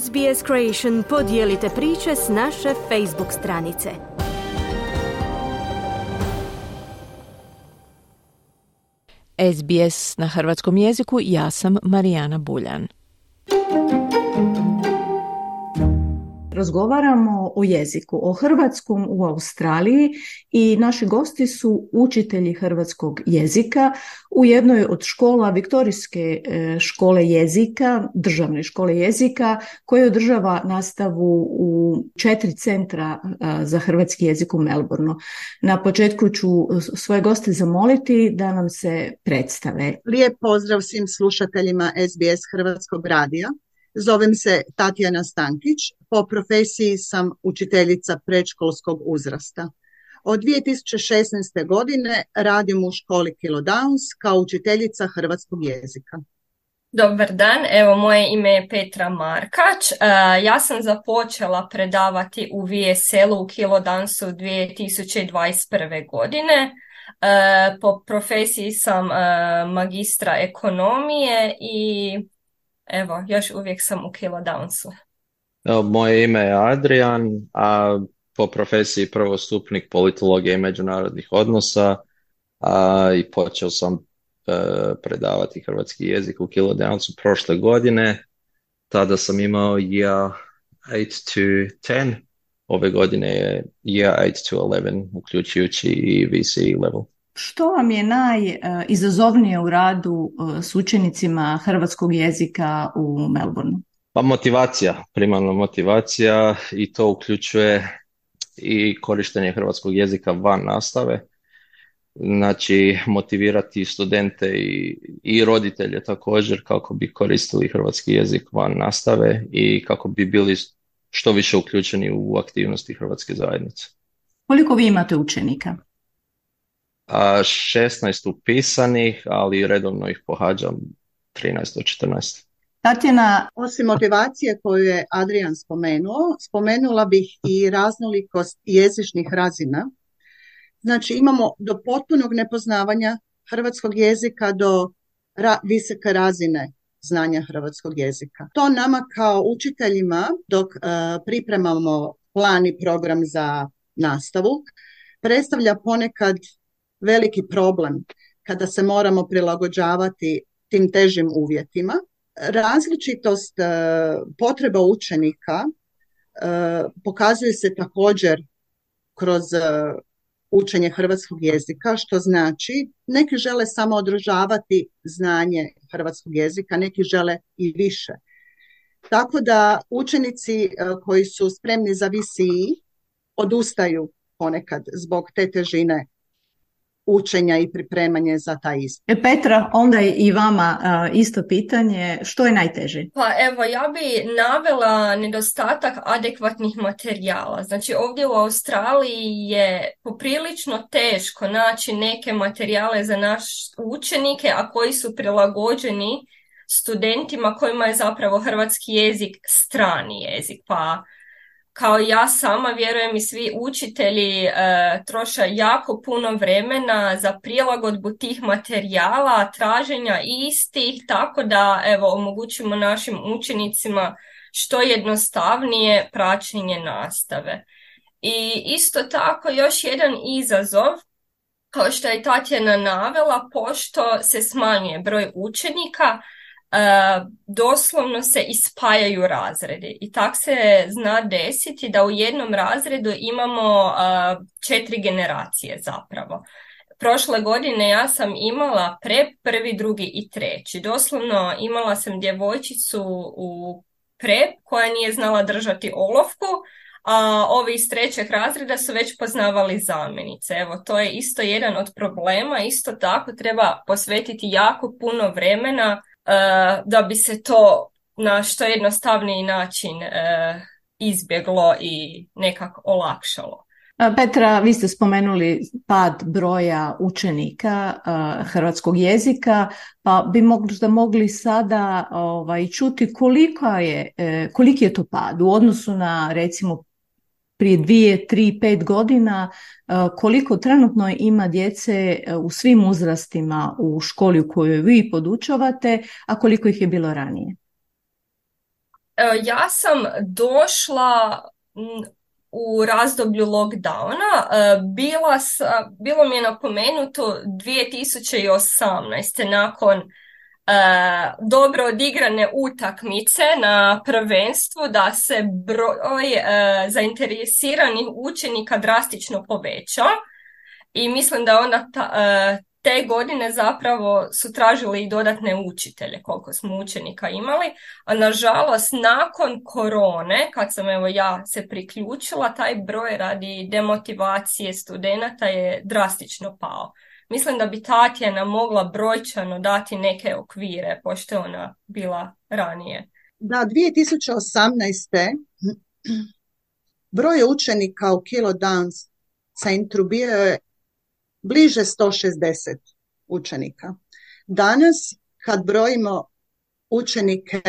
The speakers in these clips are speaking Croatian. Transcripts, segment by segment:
SBS Creation podijelite priče s naše Facebook stranice. SBS na hrvatskom jeziku ja sam Marijana Buljan. Razgovaramo o jeziku, o hrvatskom u Australiji i naši gosti su učitelji hrvatskog jezika u jednoj od škola Viktorijske e, škole jezika, državne škole jezika, koja održava nastavu u četiri centra e, za hrvatski jezik u Melbourneu. Na početku ću svoje goste zamoliti da nam se predstave. Lijep pozdrav svim slušateljima SBS Hrvatskog radija. Zovem se Tatjana Stankić, po profesiji sam učiteljica predškolskog uzrasta. Od 2016. godine radim u školi Kilo Downs kao učiteljica hrvatskog jezika. Dobar dan, evo moje ime je Petra Markač. E, ja sam započela predavati u VSL-u u Kilo Dansu 2021. godine. E, po profesiji sam e, magistra ekonomije i evo, još uvijek sam u Kilo Downsu. Evo, moje ime je Adrian, a po profesiji prvostupnik politologije i međunarodnih odnosa a, i počeo sam e, predavati hrvatski jezik u Kilo Downsu prošle godine. Tada sam imao year 8 to 10. Ove godine je year 8 to 11, uključujući i VCE level. Što vam je najizazovnije u radu e, s učenicima hrvatskog jezika u Melbourneu? Pa motivacija, primarno motivacija i to uključuje i korištenje hrvatskog jezika van nastave. Znači motivirati studente i, i roditelje također kako bi koristili hrvatski jezik van nastave i kako bi bili što više uključeni u aktivnosti hrvatske zajednice. Koliko vi imate učenika? A 16 upisanih, ali redovno ih pohađam 13 do 14. Tatjana, osim motivacije koju je Adrian spomenuo, spomenula bih i raznolikost jezičnih razina. Znači imamo do potpunog nepoznavanja hrvatskog jezika do visoke razine znanja hrvatskog jezika. To nama kao učiteljima dok uh, pripremamo plan i program za nastavu predstavlja ponekad veliki problem kada se moramo prilagođavati tim težim uvjetima Različitost e, potreba učenika e, pokazuje se također kroz e, učenje hrvatskog jezika, što znači neki žele samo održavati znanje hrvatskog jezika, neki žele i više. Tako da učenici koji su spremni za VCE odustaju ponekad zbog te težine učenja i pripremanje za taj ispit. E, Petra, onda i vama isto pitanje, što je najteže? Pa evo, ja bi navela nedostatak adekvatnih materijala. Znači ovdje u Australiji je poprilično teško naći neke materijale za naš učenike, a koji su prilagođeni studentima kojima je zapravo hrvatski jezik strani jezik, pa kao ja sama vjerujem i svi učitelji e, troše jako puno vremena za prilagodbu tih materijala, traženja istih, tako da evo omogućimo našim učenicima što jednostavnije praćenje nastave. I isto tako još jedan izazov kao što je Tatjana navela, pošto se smanjuje broj učenika, doslovno se ispajaju razredi i tak se zna desiti da u jednom razredu imamo uh, četiri generacije zapravo. Prošle godine ja sam imala pre prvi, drugi i treći. Doslovno imala sam djevojčicu u prep koja nije znala držati olovku, a ovi iz trećeg razreda su već poznavali zamjenice. Evo, to je isto jedan od problema. Isto tako treba posvetiti jako puno vremena E, da bi se to na što jednostavniji način e, izbjeglo i nekako olakšalo. E, Petra, vi ste spomenuli pad broja učenika hrvatskog jezika, pa bi možda mogli sada ovaj, čuti koliko je, koliki je to pad u odnosu na recimo prije dvije, tri, pet godina e, koliko trenutno ima djece e, u svim uzrastima u školi u kojoj vi podučavate, a koliko ih je bilo ranije? Ja sam došla u razdoblju lockdowna. E, bila bilo mi je napomenuto 2018. nakon e, dobro odigrane utakmice na prvenstvu da se broj e, zainteresiranih učenika drastično povećao i mislim da onda ta, te godine zapravo su tražili i dodatne učitelje koliko smo učenika imali, a nažalost nakon korone, kad sam evo ja se priključila, taj broj radi demotivacije studenata je drastično pao. Mislim da bi Tatjana mogla brojčano dati neke okvire, pošto je ona bila ranije. Da, 2018. broj učenika u Kilo Dance centru bio je bliže 160 učenika. Danas kad brojimo učenike,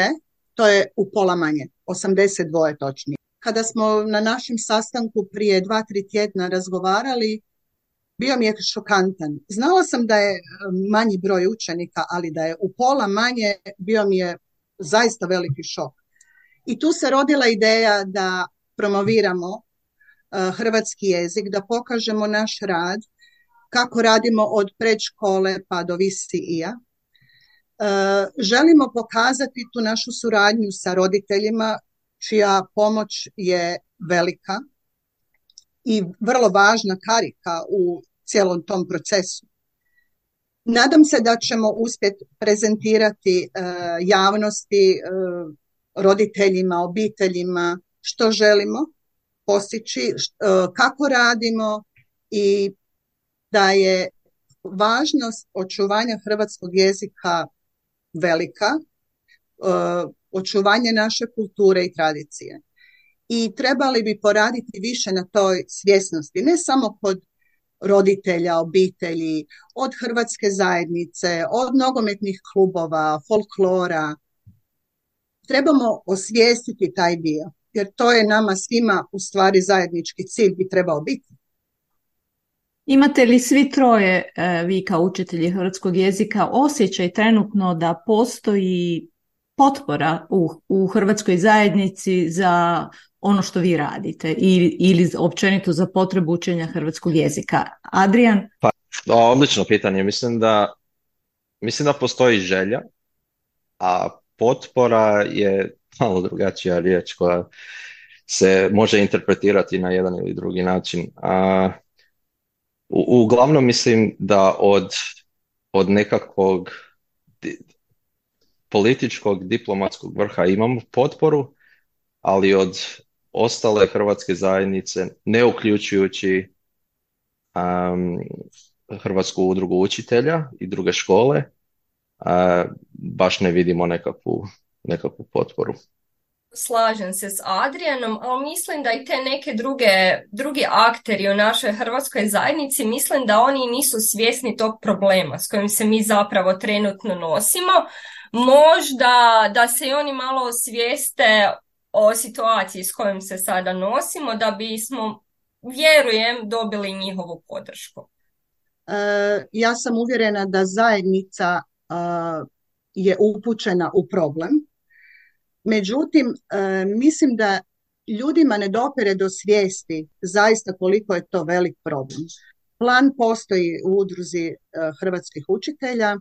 to je u pola manje, 82 točnije. Kada smo na našem sastanku prije dva, tri tjedna razgovarali, bio mi je šokantan. Znala sam da je e, manji broj učenika, ali da je u pola manje, bio mi je zaista veliki šok. I tu se rodila ideja da promoviramo e, hrvatski jezik, da pokažemo naš rad kako radimo od predškole pa do VCI-a. E, želimo pokazati tu našu suradnju sa roditeljima čija pomoć je velika i vrlo važna karika u cijelom tom procesu. Nadam se da ćemo uspjeti prezentirati e, javnosti, e, roditeljima, obiteljima što želimo postići, kako radimo i da je važnost očuvanja hrvatskog jezika velika, e, očuvanje naše kulture i tradicije. I trebali bi poraditi više na toj svjesnosti, ne samo kod roditelja, obitelji, od hrvatske zajednice, od nogometnih klubova, folklora. Trebamo osvijestiti taj dio, jer to je nama svima u stvari zajednički cilj bi trebao biti. Imate li svi troje, e, vi kao učitelji hrvatskog jezika, osjećaj trenutno da postoji potpora u, u hrvatskoj zajednici za ono što vi radite ili, ili općenito za potrebu učenja hrvatskog jezika? Adrian? Pa, odlično pitanje. Mislim da, mislim da postoji želja, a potpora je malo drugačija riječ koja se može interpretirati na jedan ili drugi način. A, uglavnom mislim da od, od nekakvog političkog diplomatskog vrha imamo potporu, ali od ostale hrvatske zajednice, ne uključujući um, Hrvatsku udrugu učitelja i druge škole, baš ne vidimo nekakvu, nekakvu potporu slažem se s Adrianom, ali mislim da i te neke druge, drugi akteri u našoj hrvatskoj zajednici, mislim da oni nisu svjesni tog problema s kojim se mi zapravo trenutno nosimo. Možda da se oni malo osvijeste o situaciji s kojim se sada nosimo, da bismo, vjerujem, dobili njihovu podršku. E, ja sam uvjerena da zajednica e, je upućena u problem Međutim, e, mislim da ljudima ne dopere do svijesti zaista koliko je to velik problem. Plan postoji u udruzi hrvatskih učitelja.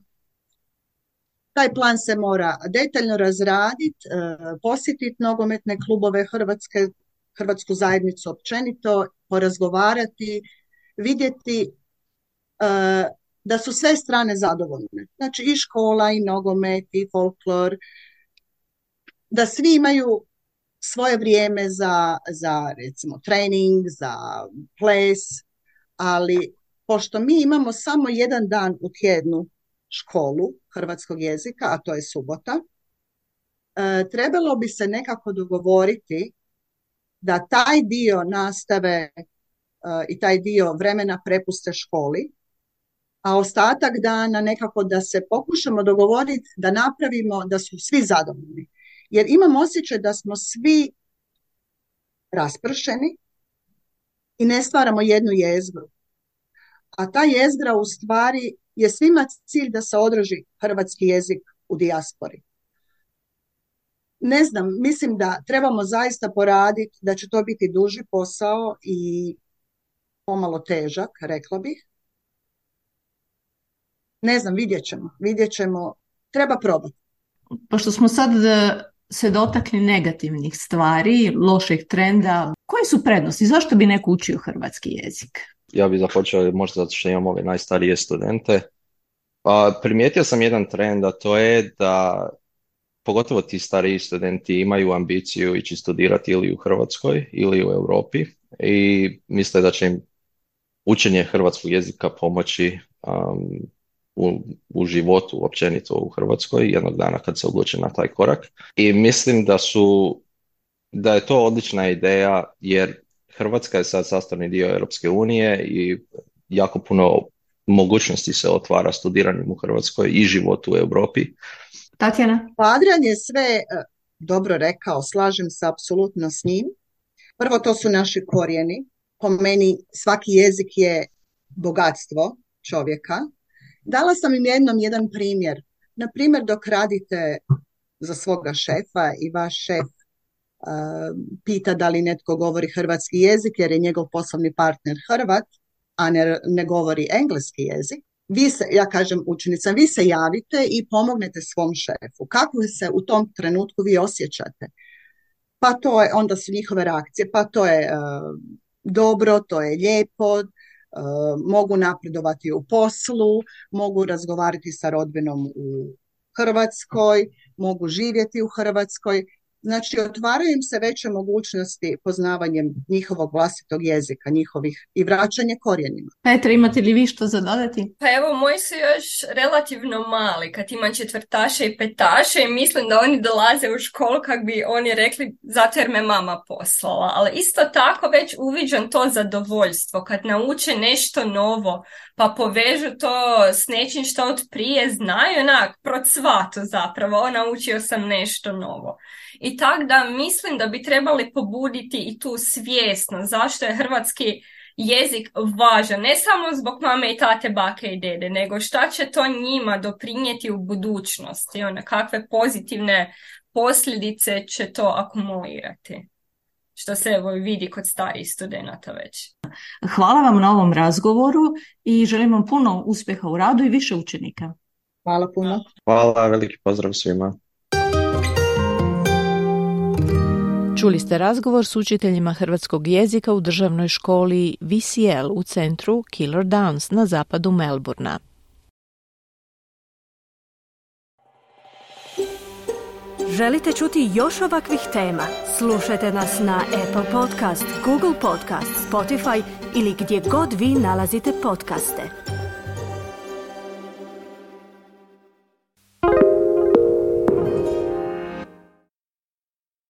Taj plan se mora detaljno razraditi, e, posjetiti nogometne klubove Hrvatske, Hrvatsku zajednicu općenito, porazgovarati, vidjeti da su sve strane zadovoljne. Znači i škola, i nogomet, i folklor, da svi imaju svoje vrijeme za, za recimo trening, za ples, ali pošto mi imamo samo jedan dan u tjednu školu hrvatskog jezika, a to je subota, e, trebalo bi se nekako dogovoriti da taj dio nastave e, i taj dio vremena prepuste školi, a ostatak dana nekako da se pokušamo dogovoriti da napravimo da su svi zadovoljni. Jer imam osjećaj da smo svi raspršeni i ne stvaramo jednu jezgru. A ta jezgra u stvari je svima cilj da se održi hrvatski jezik u dijaspori. ne znam, mislim da trebamo zaista poraditi, da će to biti duži posao i pomalo težak, rekla bih. Ne znam, vidjet ćemo, vidjet ćemo, treba probati. Pošto smo sad e, se dotakli negativnih stvari, lošeg trenda, koje su prednosti? Zašto bi neko učio hrvatski jezik? Ja bih započeo možda zato što imam ove najstarije studente. Pa, primijetio sam jedan trend, a to je da pogotovo ti stariji studenti imaju ambiciju ići studirati ili u Hrvatskoj ili u Europi i misle da će im učenje hrvatskog jezika pomoći um, u, u životu općenito u Hrvatskoj jednog dana kad se odluče na taj korak. I mislim da su da je to odlična ideja jer Hrvatska je sad sastavni dio Europske unije i jako puno mogućnosti se otvara studiranjem u Hrvatskoj i životu u Europi. Tatjana? Pa Adrian je sve e, dobro rekao, slažem se apsolutno s njim. Prvo to su naši korijeni. Po meni svaki jezik je bogatstvo čovjeka. Dala sam im jednom jedan primjer. Na primjer dok radite za svoga šefa i vaš šef pita da li netko govori hrvatski jezik jer je njegov poslovni partner Hrvat, a ne, ne govori engleski jezik, vi se, ja kažem učenicam, vi se javite i pomognete svom šefu. Kako se u tom trenutku vi osjećate? Pa to je, onda su njihove reakcije, pa to je uh, dobro, to je lijepo, uh, mogu napredovati u poslu, mogu razgovarati sa rodbinom u Hrvatskoj, mogu živjeti u Hrvatskoj. Znači, otvaraju im se veće mogućnosti poznavanjem njihovog vlastitog jezika, njihovih i vraćanje korijenima. Petra, imate li vi što za dodati? Pa evo, moji su još relativno mali, kad ima četvrtaše i petaše i mislim da oni dolaze u školu kak bi oni rekli zato jer me mama poslala. Ali isto tako već uviđam to zadovoljstvo kad nauče nešto novo, pa povežu to s nečim što od prije znaju, onak, procvatu zapravo, o, naučio sam nešto novo. I tak da mislim da bi trebali pobuditi i tu svjesno zašto je hrvatski jezik važan, ne samo zbog mame i tate, bake i dede, nego šta će to njima doprinijeti u budućnosti, ona, kakve pozitivne posljedice će to akumulirati što se evo vidi kod starijih studenata već. Hvala vam na ovom razgovoru i želim vam puno uspjeha u radu i više učenika. Hvala puno. Hvala, veliki pozdrav svima. Čuli ste razgovor s učiteljima hrvatskog jezika u državnoj školi VCL u centru Killer Downs na zapadu Melburna. Želite čuti još ovakvih tema? Slušajte nas na Apple Podcast, Google Podcast, Spotify ili gdje god vi nalazite podcaste.